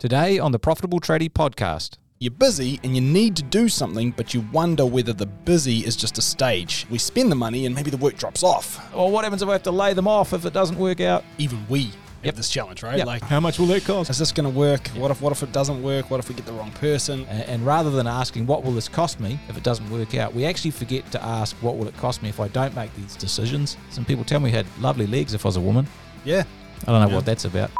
Today on the Profitable Tradie podcast. You're busy and you need to do something, but you wonder whether the busy is just a stage. We spend the money and maybe the work drops off. Or what happens if I have to lay them off if it doesn't work out? Even we have this challenge, right? Yep. Like, how much will that cost? is this going to work? What if what if it doesn't work? What if we get the wrong person? A- And rather than asking what will this cost me if it doesn't work out, we actually forget to ask what will it cost me if I don't make these decisions. Some people tell me I had lovely legs if I was a woman. Yeah. I don't know Yeah. what that's about.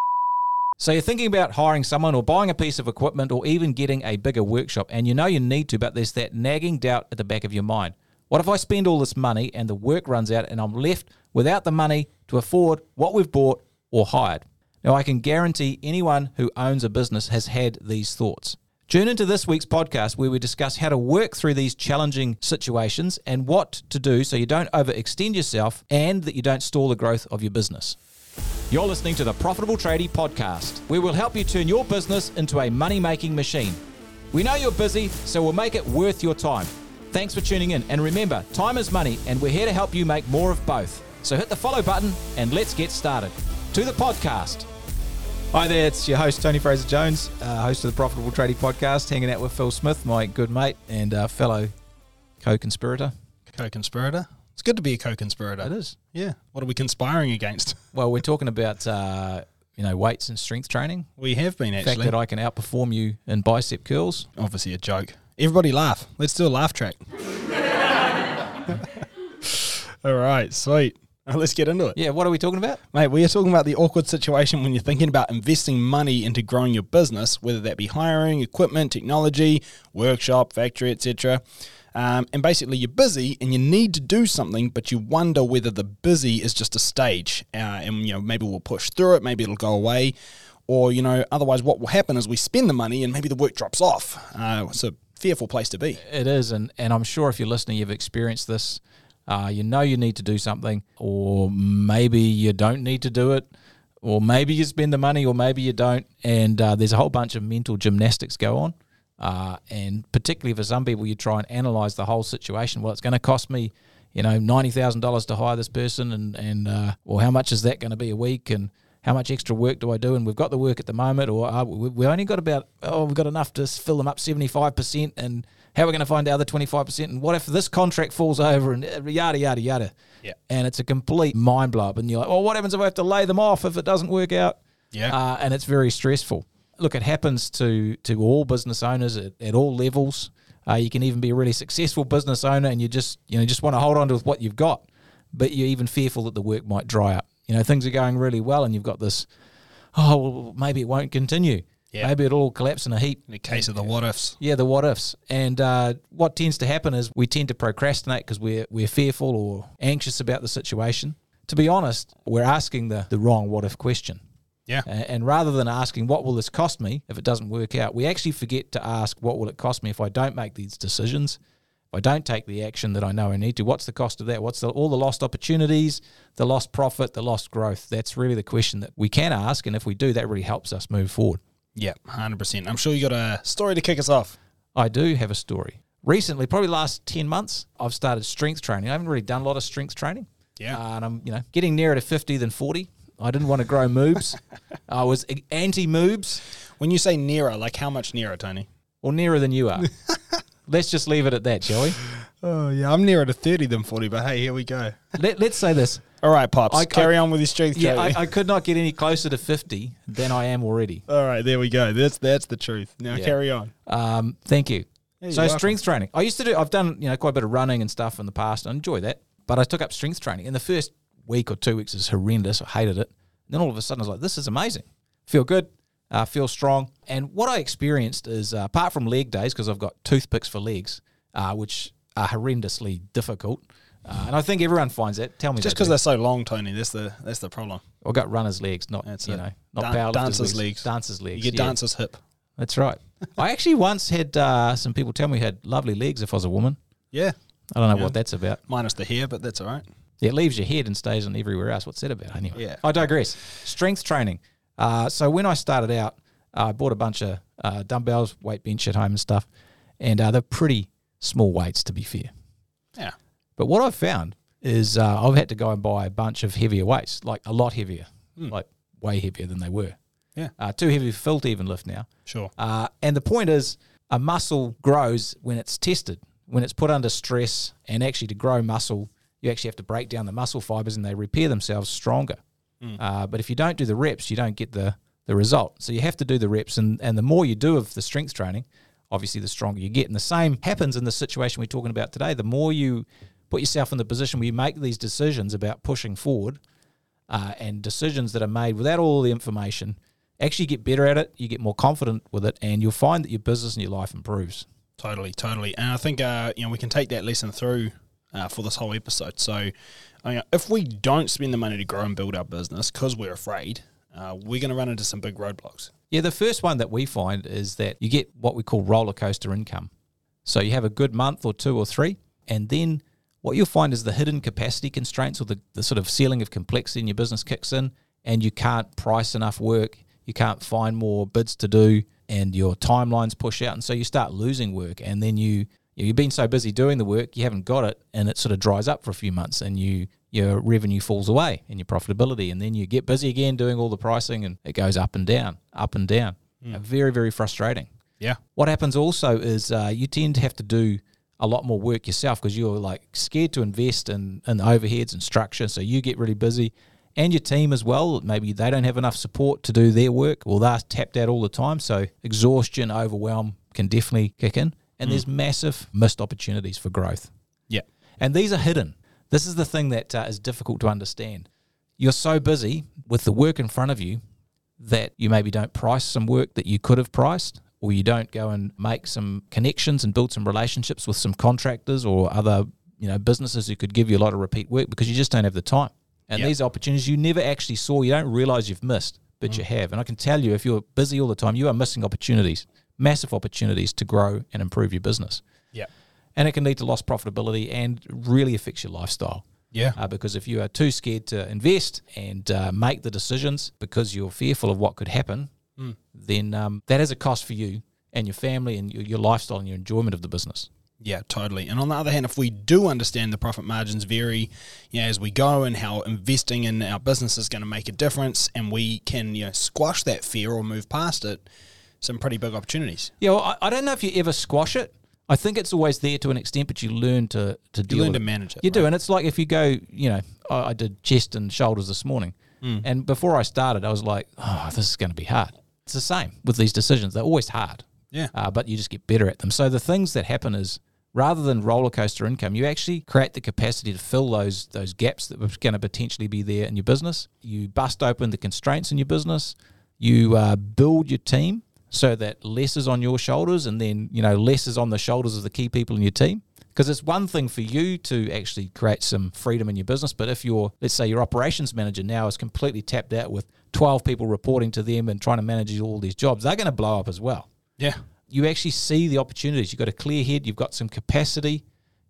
So you're thinking about hiring someone or buying a piece of equipment or even getting a bigger workshop and you know you need to, but there's that nagging doubt at the back of your mind. What if I spend all this money and the work runs out and I'm left without the money to afford what we've bought or hired? Now I can guarantee anyone who owns a business has had these thoughts. Tune into this week's podcast where we discuss how to work through these challenging situations and what to do so you don't overextend yourself and that you don't stall the growth of your business. You're listening to the Profitable Tradie Podcast, where we'll help you turn your business into a money making machine. We know you're busy, so we'll make it worth your time. Thanks for tuning in. And remember, time is money, and we're here to help you make more of both. So hit the follow button and let's get started. To the podcast. Hi there, it's your host, Tony Fraser Jones, uh, host of the Profitable Tradie Podcast, hanging out with Phil Smith, my good mate and uh, fellow co conspirator. Co-conspirator. It's good to be a co-conspirator. It is. Yeah. What are we conspiring against? Well, we're talking about, uh, you know, weights and strength training. We have been The fact actually. that I can outperform you in bicep curls. Obviously a joke. Everybody laugh. Let's do a laugh track. All right, sweet. Let's get into it. Yeah, what are we talking about? Mate, we are talking about the awkward situation when you're thinking about investing money into growing your business, whether that be hiring, equipment, technology, workshop, factory, etc. Um, and basically, you're busy and you need to do something, but you wonder whether the busy is just a stage, uh, and you know maybe we'll push through it, maybe it'll go away, or you know otherwise what will happen is we spend the money and maybe the work drops off. Uh, it's a fearful place to be. It is, and, and I'm sure if you're listening, you've experienced this. Uh, you know you need to do something, or maybe you don't need to do it, or maybe you spend the money, or maybe you don't. And uh, there's a whole bunch of mental gymnastics go on. Uh, and particularly for some people, you try and analyze the whole situation. Well, it's going to cost me, you know, ninety thousand dollars to hire this person, and and uh, well, how much is that going to be a week, and how much extra work do I do? And we've got the work at the moment, or uh, we, we only got about oh, we've got enough to fill them up seventy five percent, and how are we going to find the other twenty five percent? And what if this contract falls over, and uh, yada yada yada. Yeah. And it's a complete mind blow up, and you're like, well, what happens if I have to lay them off if it doesn't work out? Yeah. uh, and it's very stressful. Look, it happens to to all business owners at, at all levels. Uh, you can even be a really successful business owner, and you just you know just want to hold on to what you've got, but you're even fearful that the work might dry up. You know, things are going really well, and you've got this. Oh, well, maybe it won't continue. Yeah. Maybe it'll all collapse in a heap. In the case of the what ifs. Yeah, the what ifs. And uh, what tends to happen is we tend to procrastinate because we're, we're fearful or anxious about the situation. To be honest, we're asking the, the wrong what if question. Yeah. And rather than asking, what will this cost me if it doesn't work out, we actually forget to ask, what will it cost me if I don't make these decisions? If I don't take the action that I know I need to, what's the cost of that? What's the, all the lost opportunities, the lost profit, the lost growth? That's really the question that we can ask. And if we do, that really helps us move forward. Yeah, 100%. I'm sure you got a story to kick us off. I do have a story. Recently, probably last 10 months, I've started strength training. I haven't really done a lot of strength training. Yeah. Uh, and I'm, you know, getting nearer to 50 than 40. I didn't want to grow moobs. I was anti moobs When you say nearer, like how much nearer, Tony? or nearer than you are. Let's just leave it at that, shall we? Oh, yeah. I'm nearer to 30 than 40, but hey, here we go. Let, let's say this. All right, Pops. I- carry on with your strength Yeah. I, I could not get any closer to 50 than I am already. All right, there we go. That's that's the truth. Now Yeah. carry on. Um, thank you. Yeah, so welcome. strength training. I used to do. I've done you know quite a bit of running and stuff in the past. I enjoy that, but I took up strength training. In the first week or two weeks, is horrendous. I hated it. And then all of a sudden, I was like, "This is amazing. Feel good. Uh, feel strong." And what I experienced is, uh, apart from leg days, because I've got toothpicks for legs, uh, which are horrendously difficult. Uh, and I think everyone finds that. Tell me, Just because they're so long, Tony. That's the that's the problem. I've got runners' legs, not That's you it. know, not Dan- dancers' legs. legs. Dancers' legs. You get yeah. dancer's hip. That's right. I actually once had uh, some people tell me I had lovely legs if I was a woman. Yeah, I don't know Yeah. what that's about. minus the hair, but that's all right. It leaves your head and stays on everywhere else. What's that about anyway? Yeah. I digress. Strength training. Uh, so when I started out, I bought a bunch of uh, dumbbells, weight bench at home and stuff, and uh, they're pretty small weights to be fair. Yeah, But what I've found is uh, I've had to go and buy a bunch of heavier weights, like a lot heavier, Hmm. like way heavier than they were. Yeah. Uh, too heavy for Phil to even lift now. Sure. Uh, and the point is, a muscle grows when it's tested, when it's put under stress. And actually, to grow muscle, you actually have to break down the muscle fibers and they repair themselves stronger. Uh, but if you don't do the reps, you don't get the, the result. So you have to do the reps. And, and the more you do of the strength training, obviously, the stronger you get. And the same happens in the situation we're talking about today. The more you put yourself in the position where you make these decisions about pushing forward uh, and decisions that are made without all the information, actually get better at it, you get more confident with it, and you'll find that your business and your life improves. Totally, totally. And I think uh, you know we can take that lesson through uh, for this whole episode. So, uh, if we don't spend the money to grow and build our business because we're afraid, uh, we're going to run into some big roadblocks. Yeah, the first one that we find is that you get what we call roller coaster income. So you have a good month or two or three, and then what you'll find is the hidden capacity constraints or the, the sort of ceiling of complexity in your business kicks in, and you can't price enough work, you can't find more bids to do, and your timelines push out, and so you start losing work, and then you you've been so busy doing the work you haven't got it, and it sort of dries up for a few months, and you your revenue falls away and your profitability, and then you get busy again doing all the pricing, and it goes up and down, up and down. Uh, Very very frustrating. Yeah, What happens also is uh, you tend to have to do a lot more work yourself because you're like scared to invest in, in overheads and structure. So you get really busy and your team as well. Maybe they don't have enough support to do their work. Well, they're tapped out all the time. So exhaustion, overwhelm can definitely kick in. And there's massive missed opportunities for growth. yeah, And these are hidden. This is the thing that uh, is difficult to understand. You're so busy with the work in front of you that you maybe don't price some work that you could have priced, or you don't go and make some connections and build some relationships with some contractors or other you know businesses who could give you a lot of repeat work because you just don't have the time. And Yep. these opportunities you never actually saw, you don't realize you've missed, but you have. And I can tell you, if you're busy all the time, you are missing opportunities, massive opportunities to grow and improve your business yeah, and it can lead to lost profitability and really affects your lifestyle. yeah, Uh, because if you are too scared to invest and uh, make the decisions because you're fearful of what could happen, then um, that has a cost for you and your family and your, your lifestyle and your enjoyment of the business. yeah, totally. And on the other hand, if we do understand the profit margins vary, you know, as we go and how investing in our business is going to make a difference, and we can you know squash that fear or move past it, some pretty big opportunities. Yeah, well, I, I don't know if you ever squash it. I think it's always there to an extent, but you learn to to deal learn with to manage it, You do, and it's like if you go, you know, I, I did chest and shoulders this morning, Hmm. and before I started, I was like, oh, this is going to be hard. It's the same with these decisions; they're always hard. Yeah. uh, but you just get better at them. So the things that happen is rather than roller coaster income, you actually create the capacity to fill those those gaps that were going to potentially be there in your business. You bust open the constraints in your business. You uh, build your team so that less is on your shoulders, and then you know less is on the shoulders of the key people in your team. Because it's one thing for you to actually create some freedom in your business, but if your let's say your operations manager now is completely tapped out with twelve people reporting to them and trying to manage all these jobs, they're going to blow up as well Yeah, you actually see the opportunities. You've got a clear head, you've got some capacity.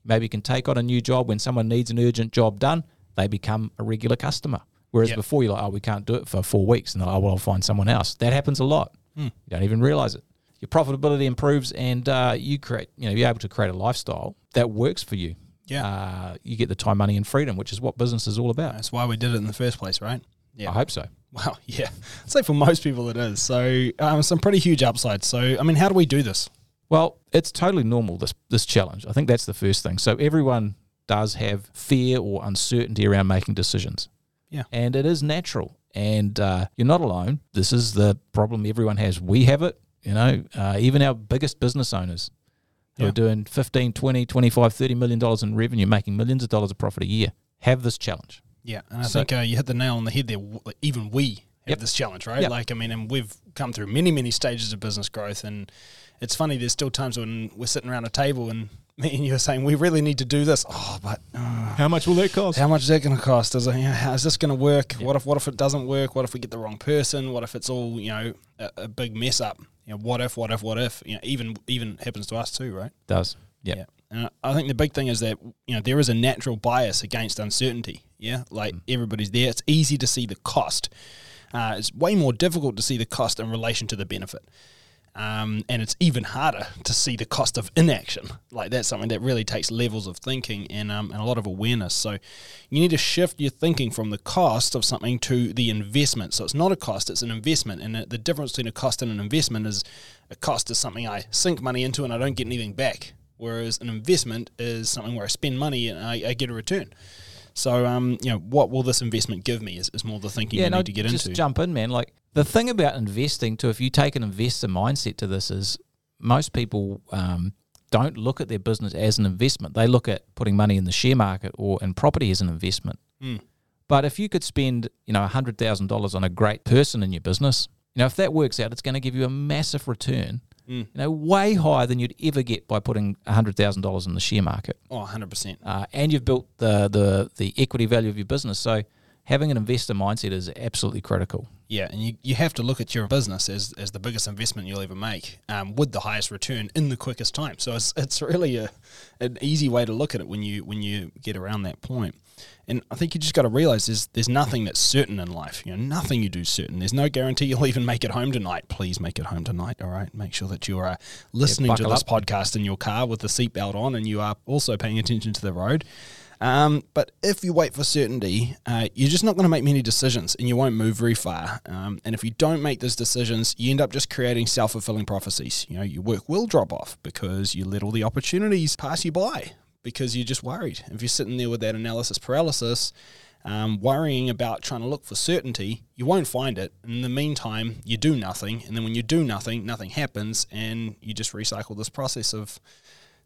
Maybe you can take on a new job when someone needs an urgent job done, they become a regular customer. Whereas Yep. before you're like, oh, we can't do it for four weeks, and they're like, oh, well, I'll find someone else. That happens a lot. You don't even realize it. Your profitability improves, and uh, you create, you know, you're able to create a lifestyle that works for you. Yeah. uh, you get the time, money, and freedom, which is what business is all about. that's why we did it in the first place, right? Yeah. I hope so. Well, yeah. I'd say for most people it is. So um, some pretty huge upsides. So I mean, how do we do this? Well, it's totally normal this this challenge. I think that's the first thing. So everyone does have fear or uncertainty around making decisions. Yeah. And it is natural. And uh, you're not alone. This is the problem everyone has. We have it, you know, uh, even our biggest business owners who Yeah. are doing 15, 20, 25, 30 million dollars in revenue, making millions of dollars of profit a year, have this challenge. Yeah, and I So- think uh, you hit the nail on the head there. Even we have Yep. this challenge, right? Yep. Like, I mean, and we've come through many, many stages of business growth, and it's funny. There's still times when we're sitting around a table and me and you are saying we really need to do this. Oh, but uh, How much will that cost? how much is that going to cost? Is it, you know, how is this going to work? What if what if it doesn't work? What if we get the wrong person? What if it's all you know a, a big mess up? You know, what if? What if? What if? You know, even even happens to us too, right? does. Yeah. Yeah. And I think the big thing is that, you know, there is a natural bias against uncertainty. Yeah. Like everybody's there. It's easy to see the cost. Uh, it's way more difficult to see the cost in relation to the benefit. Um, and it's even harder to see the cost of inaction. Like that's something that really takes levels of thinking and, um, and a lot of awareness. So you need to shift your thinking from the cost of something to the investment. So it's not a cost, it's an investment. And the difference between a cost and an investment is a cost is something I sink money into and I don't get anything back. Whereas an investment is something where I spend money and I, I get a return. So, um, you know, what will this investment give me is, is more the thinking yeah, you need to get just into. jump in, man. Like the thing about investing, too, if you take an investor mindset to this, is most people um, don't look at their business as an investment. They look at putting money in the share market or in property as an investment. Mm. But if you could spend, you know, hundred thousand dollars on a great person in your business, you know, if that works out, it's going to give you a massive return. Mm. You know, way higher than you'd ever get by putting hundred thousand dollars in the share market Oh, 100%. uh, and you've built the, the the equity value of your business. So having an investor mindset is absolutely critical. Yeah, and you, you have to look at your business as, as the biggest investment you'll ever make um, with the highest return in the quickest time. So it's, it's really a, an easy way to look at it when you when you get around that point. And I think you just got to realize there's there's nothing that's certain in life. You know, nothing you do is certain. There's no guarantee you'll even make it home tonight. Please make it home tonight. All right, make sure that you are listening to this up. podcast in your car with the seatbelt on, and you are also paying attention to the road. Um, but if you wait for certainty, uh, you're just not going to make many decisions and you won't move very far. Um, and if you don't make those decisions, you end up just creating self fulfilling prophecies. You know, your work will drop off because you let all the opportunities pass you by because you're just worried. If you're sitting there with that analysis paralysis, um, worrying about trying to look for certainty, you won't find it. In the meantime, you do nothing. And then when you do nothing, nothing happens. And you just recycle this process of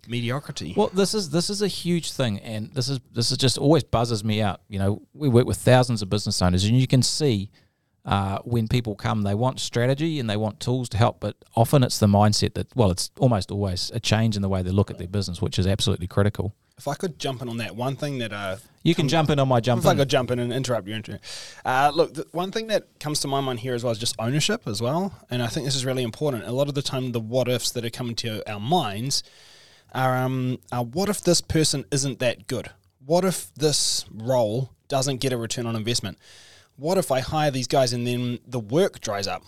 mediocrity. Well, this is this is a huge thing, and this is this is just always buzzes me out. You know, we work with thousands of business owners, and you can see uh, when people come, they want strategy and they want tools to help, but often it's the mindset that well, it's almost always a change in the way they look at their business, which is absolutely critical. If I could jump in on that, one thing that uh, You can jump in on my jump if I could jump in and interrupt your intro. Uh, look, the one thing that comes to my mind here as well is just ownership as well, and I think this is really important. A lot of the time, the what ifs that are coming to our minds are, um, are what if this person isn't that good? What if this role doesn't get a return on investment? What if I hire these guys and then the work dries up?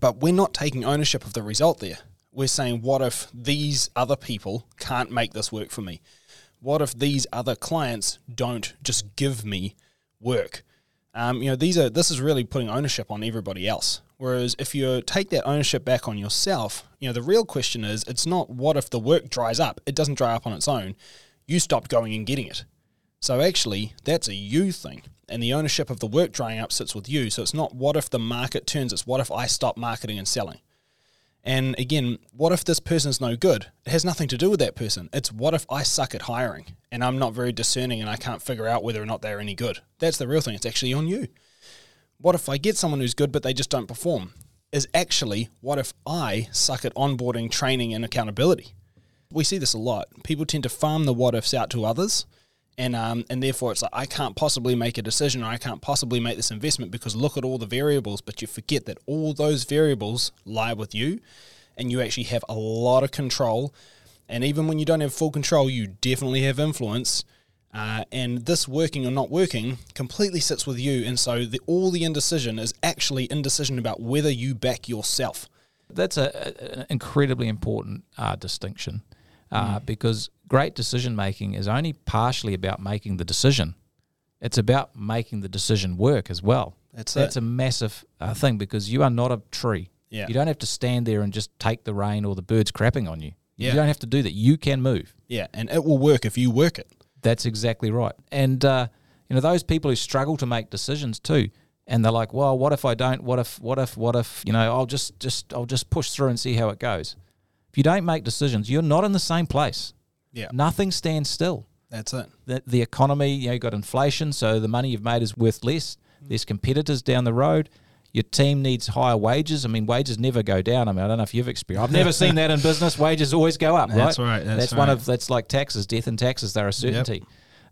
But we're not taking ownership of the result there. We're saying, what if these other people can't make this work for me? What if these other clients don't just give me work? Um, you know, these are this is really putting ownership on everybody else. Whereas if you take that ownership back on yourself, you know, the real question is, it's not what if the work dries up. It doesn't dry up on its own. You stopped going and getting it. So actually, that's a you thing. And the ownership of the work drying up sits with you. So it's not what if the market turns, it's what if I stop marketing and selling. And again, what if this person's no good? It has nothing to do with that person. It's what if I suck at hiring and I'm not very discerning and I can't figure out whether or not they're any good? That's the real thing. It's actually on you. What if I get someone who's good but they just don't perform? Is actually what if I suck at onboarding, training, and accountability? We see this a lot. People tend to farm the what ifs out to others and um, and therefore it's like I can't possibly make a decision or I can't possibly make this investment because look at all the variables, but you forget that all those variables lie with you, and you actually have a lot of control. And even when you don't have full control, you definitely have influence. Uh, and this working or not working completely sits with you, and so the, all the indecision is actually indecision about whether you back yourself. That's a, a- an incredibly important uh, distinction uh, because great decision making is only partially about making the decision. It's about making the decision work as well. That's That's it. a massive uh, thing because you are not a tree. Yeah. You don't have to stand there and just take the rain or the birds crapping on you. Yeah. You don't have to do that. You can move. Yeah, and it will work if you work it. That's exactly right. And uh, you know those people who struggle to make decisions too, and they're like, "Well, what if I don't? What if? What if? What if? You know, I'll just just I'll just push through and see how it goes." If you don't make decisions, you're not in the same place. Yeah, Nothing stands still. that's it. The, the economy, you know, you've got inflation, so the money you've made is worth less. There's competitors down the road. Your team needs higher wages. I mean, wages never go down. I mean, I don't know if you've experienced. I've never seen that in business. Wages always go up, That's right? right, that's one right. of that's like taxes, death and taxes. They're a certainty.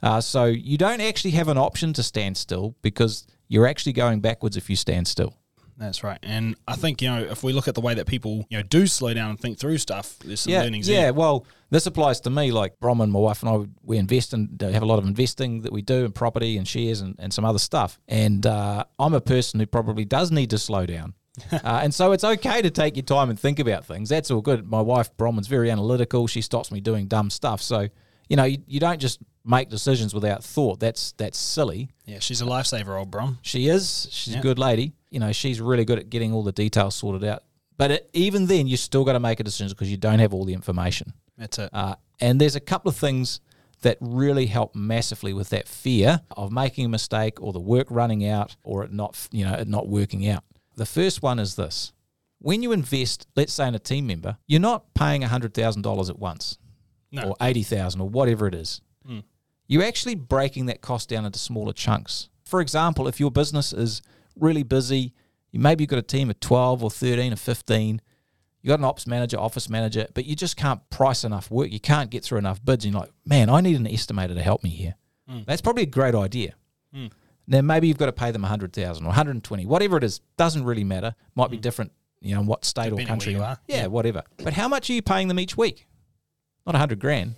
Uh, so you don't actually have an option to stand still because you're actually going backwards if you stand still. That's right. And I think, you know, if we look at the way that people, you know, do slow down and think through stuff, there's some yeah, learnings yeah. there. Well, this applies to me. Like Bron and my wife and I, we invest and have a lot of investing that we do in property and shares and, and some other stuff. And uh, I'm a person who probably does need to slow down. uh, and so it's okay to take your time and think about things. That's all good. My wife Bronwyn's very analytical. She stops me doing dumb stuff. So you know, you, you don't just make decisions without thought. That's that's silly. Yeah, she's a lifesaver, old Bron. She is. She's Yeah. a good lady. You know, she's really good at getting all the details sorted out. But it, even then, you still got to make a decision because you don't have all the information. That's it. Uh, and there's a couple of things that really help massively with that fear of making a mistake or the work running out or it not, you know, it not working out. The first one is this: when you invest, let's say in a team member, you're not paying hundred thousand dollars at once, No. or eighty thousand, or whatever it is. Mm. You're actually breaking that cost down into smaller chunks. For example, if your business is really busy, you maybe you've got a team of twelve or thirteen or fifteen You've got an ops manager, office manager, but you just can't price enough work. You can't get through enough bids. And you're like, man, I need an estimator to help me here. Mm. That's probably a great idea. Mm. Now maybe you've got to pay them 100,000 or 120, whatever it is, doesn't really matter. Might be different, you know, in what state Mm. Depending or country you are. Yeah, Yeah. whatever. But how much are you paying them each week? Not 100 grand.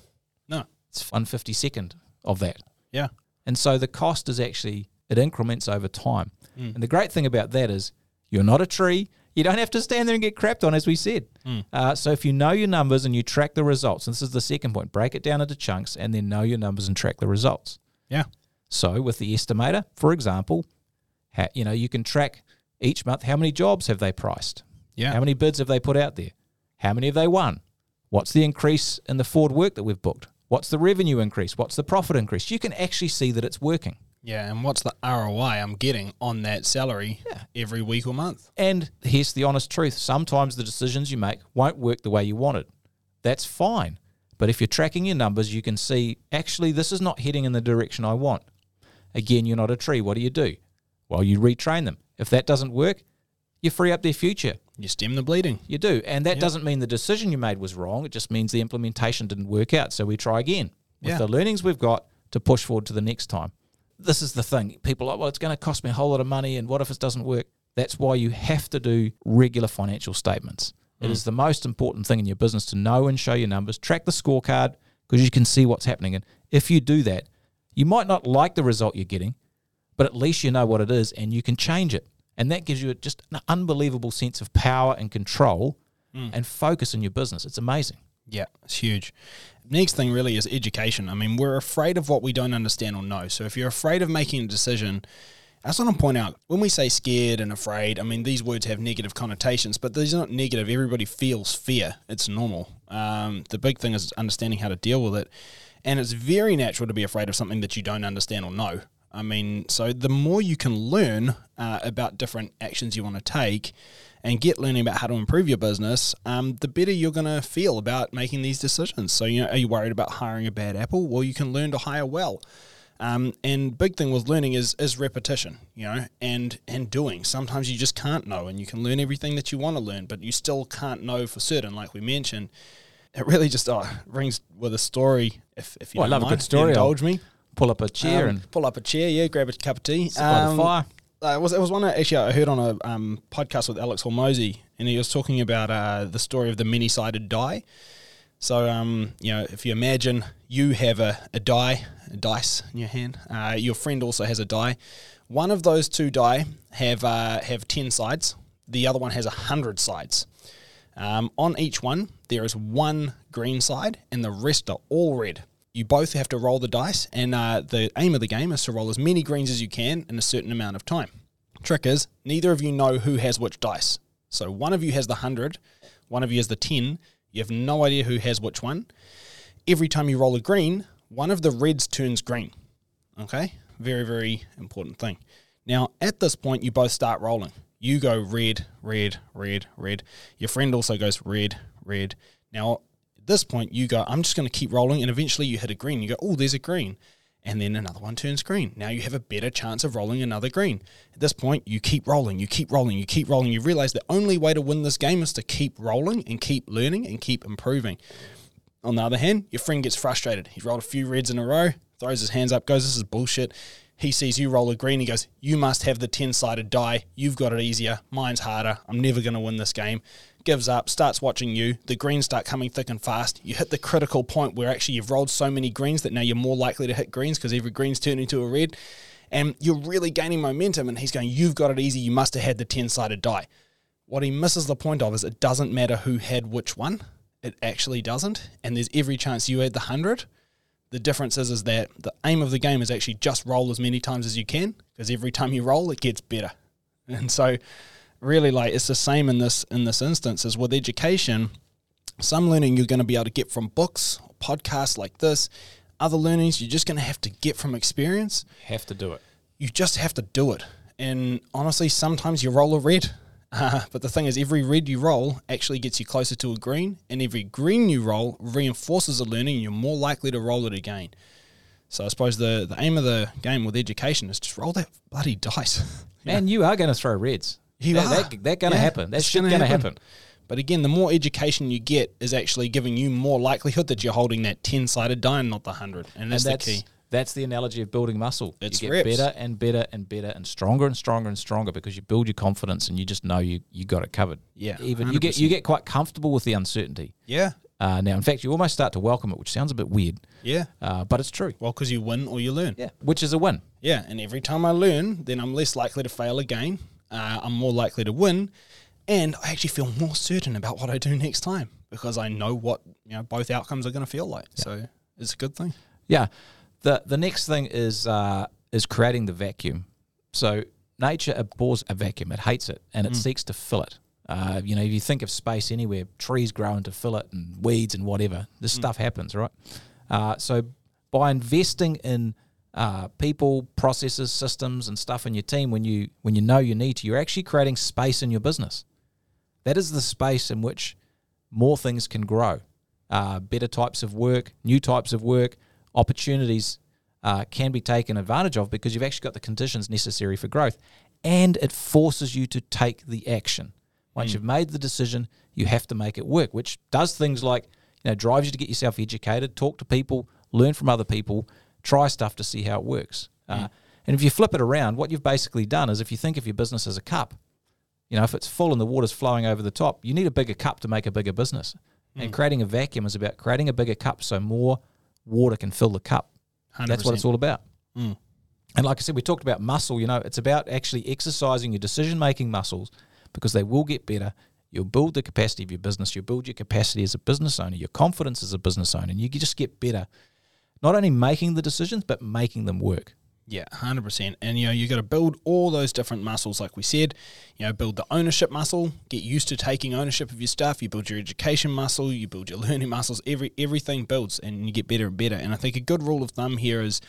No. It's 152nd of that. Yeah. And so the cost is actually, it increments over time. Mm. And the great thing about that is you're not a tree. You don't have to stand there and get crapped on, as we said. Mm. Uh, so if you know your numbers and you track the results, and this is the second point, break it down into chunks and then know your numbers and track the results. Yeah. So with the estimator, for example, ha, you know you can track each month how many jobs have they priced, Yeah. how many bids have they put out there, how many have they won, what's the increase in the forward work that we've booked, what's the revenue increase, what's the profit increase. You can actually see that it's working. Yeah, and what's the ROI I'm getting on that salary Yeah. every week or month? And here's the honest truth sometimes the decisions you make won't work the way you want it. That's fine. But if you're tracking your numbers, you can see actually this is not heading in the direction I want. Again, you're not a tree. What do you do? Well, you retrain them. If that doesn't work, you free up their future. You stem the bleeding. You do. And that Yeah. doesn't mean the decision you made was wrong. It just means the implementation didn't work out. So we try again with Yeah. the learnings we've got to push forward to the next time. This is the thing. People are like, well, it's going to cost me a whole lot of money. And what if it doesn't work? That's why you have to do regular financial statements. It mm. is the most important thing in your business to know and show your numbers, track the scorecard because you can see what's happening. And if you do that, you might not like the result you're getting, but at least you know what it is and you can change it. And that gives you just an unbelievable sense of power and control mm. and focus in your business. It's amazing. Yeah, it's huge. Next thing really is education. I mean, we're afraid of what we don't understand or know. So if you're afraid of making a decision, I just want to point out when we say scared and afraid, I mean, these words have negative connotations, but these are not negative. Everybody feels fear. It's normal. Um, the big thing is understanding how to deal with it. And it's very natural to be afraid of something that you don't understand or know. I mean, so the more you can learn uh, about different actions you want to take and get learning about how to improve your business, um, the better you're going to feel about making these decisions. So, you know, are you worried about hiring a bad apple? Well, you can learn to hire well. Um, and big thing with learning is is repetition, you know, and and doing. Sometimes you just can't know, and you can learn everything that you want to learn, but you still can't know for certain. Like we mentioned, it really just oh, rings with a story. If, if you Well, I love a good story. indulge me. Pull up a chair Um, and pull up a chair, yeah, grab a cup of tea. sit by the Um, fire. Uh, it was it was one actually I heard on a um, podcast with Alex Hormozi, and he was talking about uh, the story of the many sided die. So um, you know, if you imagine you have a, a die, a dice in your hand, uh, your friend also has a die. One of those two die have uh, have ten sides. The other one has hundred sides. Um, on each one, there is one green side, and the rest are all red. You both have to roll the dice, and uh, the aim of the game is to roll as many greens as you can in a certain amount of time. Trick is, neither of you know who has which dice. So one of you has the 100, one of you has the 10. You have no idea who has which one. Every time you roll a green, one of the reds turns green. Okay? Very, very important thing. Now, at this point, you both start rolling. You go red, red, red, red. Your friend also goes red, red. Now, at this point, you go, I'm just going to keep rolling, and eventually you hit a green. You go, oh, there's a green. And then another one turns green. Now you have a better chance of rolling another green. At this point, you keep rolling, you keep rolling, you keep rolling. You realize the only way to win this game is to keep rolling and keep learning and keep improving. On the other hand, your friend gets frustrated. He's rolled a few reds in a row, throws his hands up, goes, This is bullshit. He sees you roll a green. He goes, You must have the 10 sided die. You've got it easier. Mine's harder. I'm never going to win this game. Gives up, starts watching you. The greens start coming thick and fast. You hit the critical point where actually you've rolled so many greens that now you're more likely to hit greens because every green's turned into a red. And you're really gaining momentum. And he's going, You've got it easy. You must have had the 10 sided die. What he misses the point of is it doesn't matter who had which one. It actually doesn't. And there's every chance you had the 100. The difference is, is that the aim of the game is actually just roll as many times as you can because every time you roll, it gets better. And so, really, like it's the same in this in this instance as with education. Some learning you're going to be able to get from books, podcasts like this. Other learnings you're just going to have to get from experience. Have to do it. You just have to do it. And honestly, sometimes you roll a red. Uh, but the thing is, every red you roll actually gets you closer to a green, and every green you roll reinforces a learning, and you're more likely to roll it again. So I suppose the, the aim of the game with education is just roll that bloody dice. And you are going to throw reds. You that, are. That, that going to Yeah, happen. That's it's shit gonna to happen. happen. But again, the more education you get is actually giving you more likelihood that you're holding that 10 sided die and not the 100. And that's, and that's the key. That's the analogy of building muscle. It's you get reps. better and better and better and stronger and stronger and stronger because you build your confidence and you just know you you got it covered. Yeah, even you get you get quite comfortable with the uncertainty. Yeah. Uh, now, in fact, you almost start to welcome it, which sounds a bit weird, Yeah. uh, but it's true. Well, because you win or you learn. Yeah, which is a win. Yeah, and every time I learn, then I'm less likely to fail again. Uh, I'm more likely to win, and I actually feel more certain about what I do next time because I know what you know both outcomes are going to feel like. So it's a good thing. Yeah. The the next thing is uh, is creating the vacuum. So nature abhors a vacuum; it hates it, and it seeks to fill it. Uh, you know, if you think of space anywhere, trees growing to fill it, and weeds and whatever. This stuff happens, right? Uh, so by investing in uh, people, processes, systems, and stuff in your team, when you when you know you need to, you're actually creating space in your business. That is the space in which more things can grow. Uh, better types of work, new types of work, opportunities uh, can be taken advantage of because you've actually got the conditions necessary for growth. And it forces you to take the action. Once you've made the decision, you have to make it work, which does things like, you know, drives you to get yourself educated, talk to people, learn from other people, try stuff to see how it works. Uh, and if you flip it around, what you've basically done is if you think of your business as a cup, you know, if it's full and the water's flowing over the top, you need a bigger cup to make a bigger business. And creating a vacuum is about creating a bigger cup so more water can fill the cup. That's what it's all about. Mm. And like I said, we talked about muscle. You know, it's about actually exercising your decision making muscles because they will get better. You'll build the capacity of your business. You'll build your capacity as a business owner, your confidence as a business owner, and you just get better. Not only making the decisions, but making them work. Yeah, hundred percent. And you know, you got to build all those different muscles, like we said. You know, build the ownership muscle. Get used to taking ownership of your stuff. You build your education muscle. You build your learning muscles. Every everything builds, and you get better and better. And I think a good rule of thumb here is.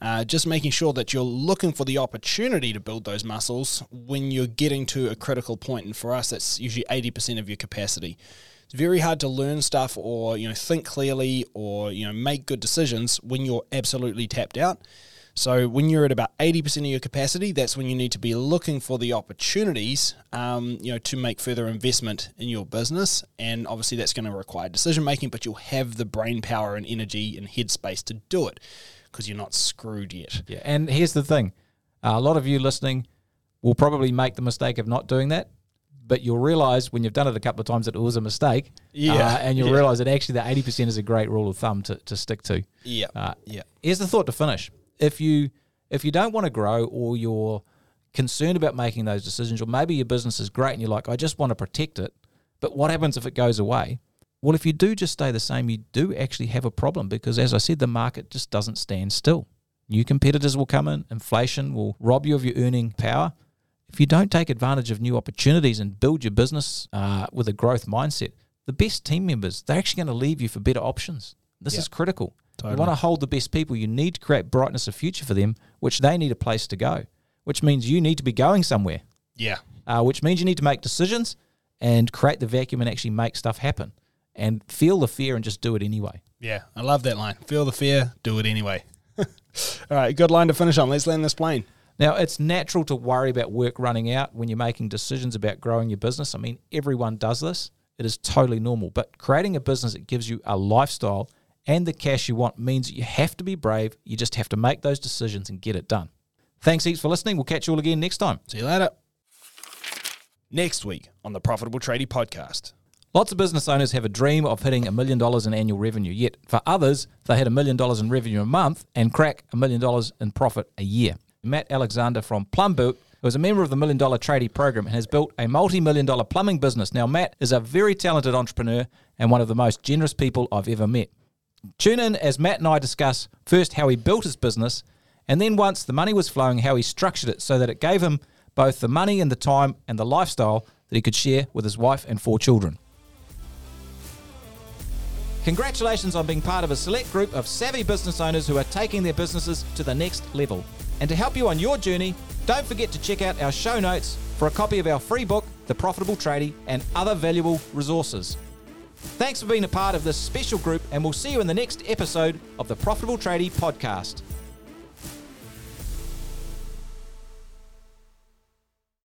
Uh, just making sure that you're looking for the opportunity to build those muscles when you're getting to a critical point, and for us, that's usually eighty percent of your capacity. It's very hard to learn stuff or you know think clearly or you know make good decisions when you're absolutely tapped out. So when you're at about 80% of your capacity, that's when you need to be looking for the opportunities, um, you know, to make further investment in your business. And obviously that's going to require decision making, but you'll have the brain power and energy and headspace to do it because you're not screwed yet. Yeah, and here's the thing: uh, a lot of you listening will probably make the mistake of not doing that, but you'll realize when you've done it a couple of times that it was a mistake. Yeah, uh, and you'll yeah. realize that actually the eighty percent is a great rule of thumb to, to stick to. Yeah. Uh, yeah. Here's the thought to finish: if you if you don't want to grow or you're concerned about making those decisions, or maybe your business is great and you're like, I just want to protect it, but what happens if it goes away? Well, if you do just stay the same, you do actually have a problem because, as I said, the market just doesn't stand still. New competitors will come in, inflation will rob you of your earning power. If you don't take advantage of new opportunities and build your business uh, with a growth mindset, the best team members, they're actually going to leave you for better options. This Yeah. is critical. Totally. You want to hold the best people, you need to create brightness of future for them, which they need a place to go, which means you need to be going somewhere, Yeah. uh, which means you need to make decisions and create the vacuum and actually make stuff happen and feel the fear and just do it anyway. Yeah. I love that line. Feel the fear, do it anyway. All right. Good line to finish on. Let's land this plane. Now, it's natural to worry about work running out when you're making decisions about growing your business. I mean, everyone does this. It is totally normal. But creating a business that gives you a lifestyle and the cash you want means you have to be brave. You just have to make those decisions and get it done. Thanks heaps for listening. We'll catch you all again next time. See you later. Next week on the Profitable Tradie Podcast. Lots of business owners have a dream of hitting a million dollars in annual revenue, yet for others, they hit a million dollars in revenue a month and crack a million dollars in profit a year. Matt Alexander from Plumboot who is a member of the Million Dollar Tradie program and has built a multi million dollar plumbing business. Now, Matt is a very talented entrepreneur and one of the most generous people I've ever met. Tune in as Matt and I discuss first how he built his business, and then once the money was flowing, how he structured it so that it gave him both the money and the time and the lifestyle that he could share with his wife and four children. Congratulations on being part of a select group of savvy business owners who are taking their businesses to the next level. And to help you on your journey, don't forget to check out our show notes for a copy of our free book, The Profitable Tradie, and other valuable resources. Thanks for being a part of this special group, and we'll see you in the next episode of the Profitable Tradie podcast.